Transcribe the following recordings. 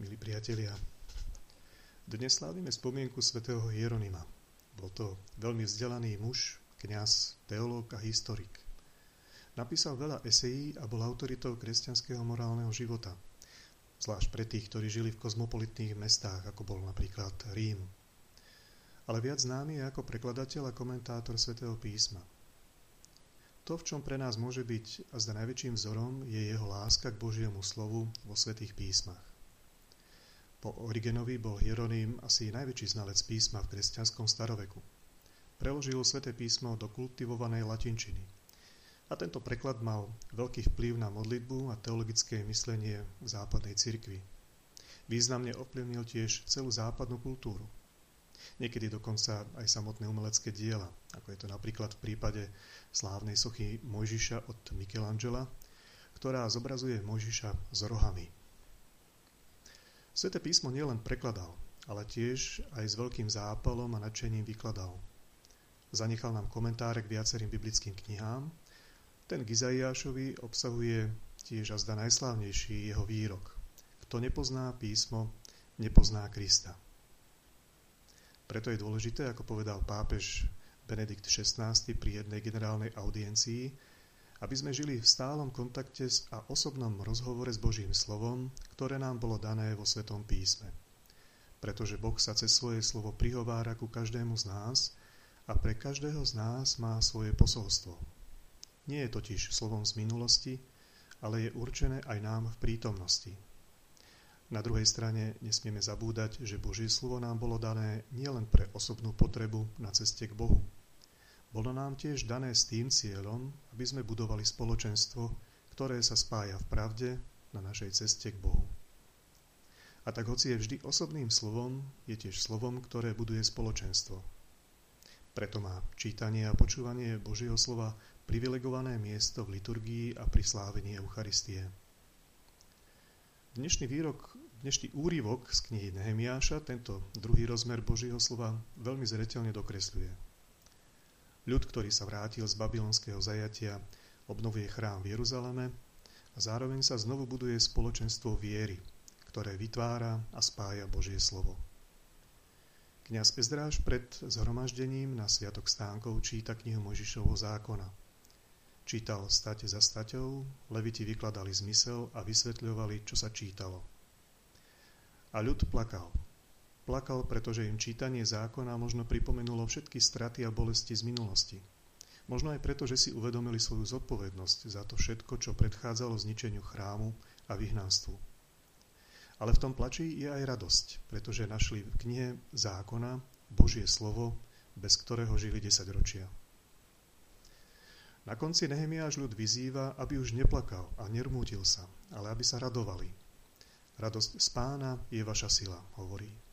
milí priatelia. Dnes slávime spomienku svätého Hieronima. Bol to veľmi vzdelaný muž, kňaz, teológ a historik. Napísal veľa esejí a bol autoritou kresťanského morálneho života, zvlášť pre tých, ktorí žili v kozmopolitných mestách, ako bol napríklad Rím. Ale viac známy je ako prekladateľ a komentátor svätého písma. To, v čom pre nás môže byť a zda najväčším vzorom, je jeho láska k Božiemu slovu vo svätých písmach. Po Origenovi bol Hieronym asi najväčší znalec písma v kresťanskom staroveku. Preložil sväté písmo do kultivovanej latinčiny. A tento preklad mal veľký vplyv na modlitbu a teologické myslenie v západnej cirkvi. Významne ovplyvnil tiež celú západnú kultúru. Niekedy dokonca aj samotné umelecké diela, ako je to napríklad v prípade slávnej sochy Mojžiša od Michelangela, ktorá zobrazuje Mojžiša s rohami. Sveté písmo nielen prekladal, ale tiež aj s veľkým zápalom a nadšením vykladal. Zanechal nám komentáre k viacerým biblickým knihám. Ten k obsahuje tiež a zda najslávnejší jeho výrok. Kto nepozná písmo, nepozná Krista. Preto je dôležité, ako povedal pápež Benedikt XVI pri jednej generálnej audiencii, aby sme žili v stálom kontakte a osobnom rozhovore s Božím slovom, ktoré nám bolo dané vo Svetom písme. Pretože Boh sa cez svoje slovo prihovára ku každému z nás a pre každého z nás má svoje posolstvo. Nie je totiž slovom z minulosti, ale je určené aj nám v prítomnosti. Na druhej strane nesmieme zabúdať, že Božie slovo nám bolo dané nielen pre osobnú potrebu na ceste k Bohu, bolo nám tiež dané s tým cieľom, aby sme budovali spoločenstvo, ktoré sa spája v pravde na našej ceste k Bohu. A tak hoci je vždy osobným slovom, je tiež slovom, ktoré buduje spoločenstvo. Preto má čítanie a počúvanie Božieho slova privilegované miesto v liturgii a pri slávení Eucharistie. Dnešný výrok, dnešný úryvok z knihy Nehemiáša tento druhý rozmer Božieho slova veľmi zretelne dokresľuje. Ľud, ktorý sa vrátil z babylonského zajatia, obnovuje chrám v Jeruzaleme a zároveň sa znovu buduje spoločenstvo viery, ktoré vytvára a spája Božie slovo. Kňaz Ezdráž pred zhromaždením na Sviatok stánkov číta knihu Možišovho zákona. Čítal state za staťou, leviti vykladali zmysel a vysvetľovali, čo sa čítalo. A ľud plakal, Plakal, pretože im čítanie zákona možno pripomenulo všetky straty a bolesti z minulosti. Možno aj preto, že si uvedomili svoju zodpovednosť za to všetko, čo predchádzalo zničeniu chrámu a vyhnanstvu. Ale v tom plači je aj radosť, pretože našli v knihe zákona Božie slovo, bez ktorého žili 10 ročia. Na konci Nehemiáš ľud vyzýva, aby už neplakal a nermútil sa, ale aby sa radovali. Radosť z pána je vaša sila, hovorí.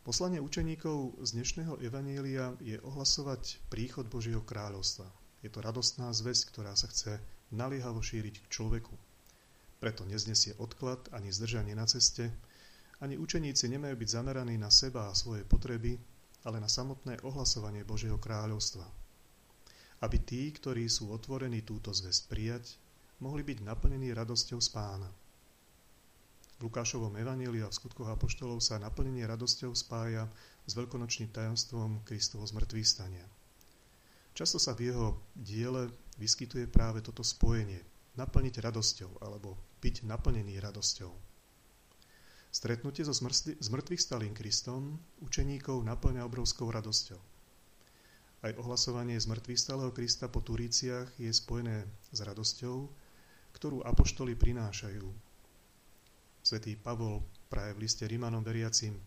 Poslanie učeníkov z dnešného evanielia je ohlasovať príchod Božieho kráľovstva. Je to radostná zväzť, ktorá sa chce naliehavo šíriť k človeku. Preto neznesie odklad ani zdržanie na ceste, ani učeníci nemajú byť zameraní na seba a svoje potreby, ale na samotné ohlasovanie Božieho kráľovstva. Aby tí, ktorí sú otvorení túto zväzť prijať, mohli byť naplnení radosťou z pána. V Lukášovom evaníliu a v skutkoch apoštolov sa naplnenie radosťou spája s veľkonočným tajomstvom Kristovo zmrtvých stania. Často sa v jeho diele vyskytuje práve toto spojenie naplniť radosťou alebo byť naplnený radosťou. Stretnutie so zmrtvých stalým Kristom učeníkov naplňa obrovskou radosťou. Aj ohlasovanie zmrtvých stalého Krista po Turíciach je spojené s radosťou, ktorú apoštoli prinášajú Svetý Pavol praje v liste Rímanom veriacim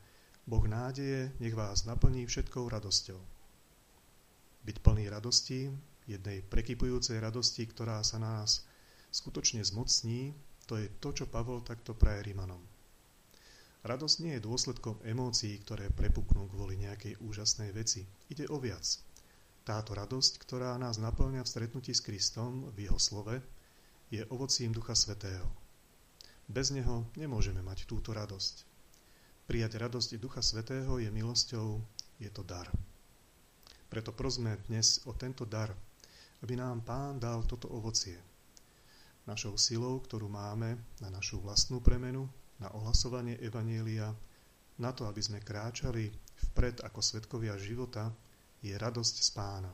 Boh nádeje nech vás naplní všetkou radosťou. Byť plný radosti, jednej prekypujúcej radosti, ktorá sa nás skutočne zmocní, to je to, čo Pavol takto praje Rímanom. Radosť nie je dôsledkom emócií, ktoré prepuknú kvôli nejakej úžasnej veci. Ide o viac. Táto radosť, ktorá nás naplňa v stretnutí s Kristom v Jeho slove, je ovocím Ducha Svetého. Bez neho nemôžeme mať túto radosť. Prijať radosť Ducha Svetého je milosťou, je to dar. Preto prosme dnes o tento dar, aby nám Pán dal toto ovocie. Našou silou, ktorú máme na našu vlastnú premenu, na ohlasovanie Evanielia, na to, aby sme kráčali vpred ako svetkovia života, je radosť z pána.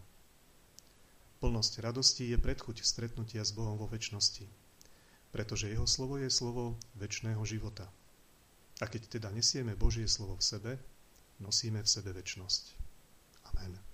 Plnosť radosti je predchuť stretnutia s Bohom vo väčšnosti, pretože jeho slovo je slovo väčšného života. A keď teda nesieme Božie slovo v sebe, nosíme v sebe väčnosť. Amen.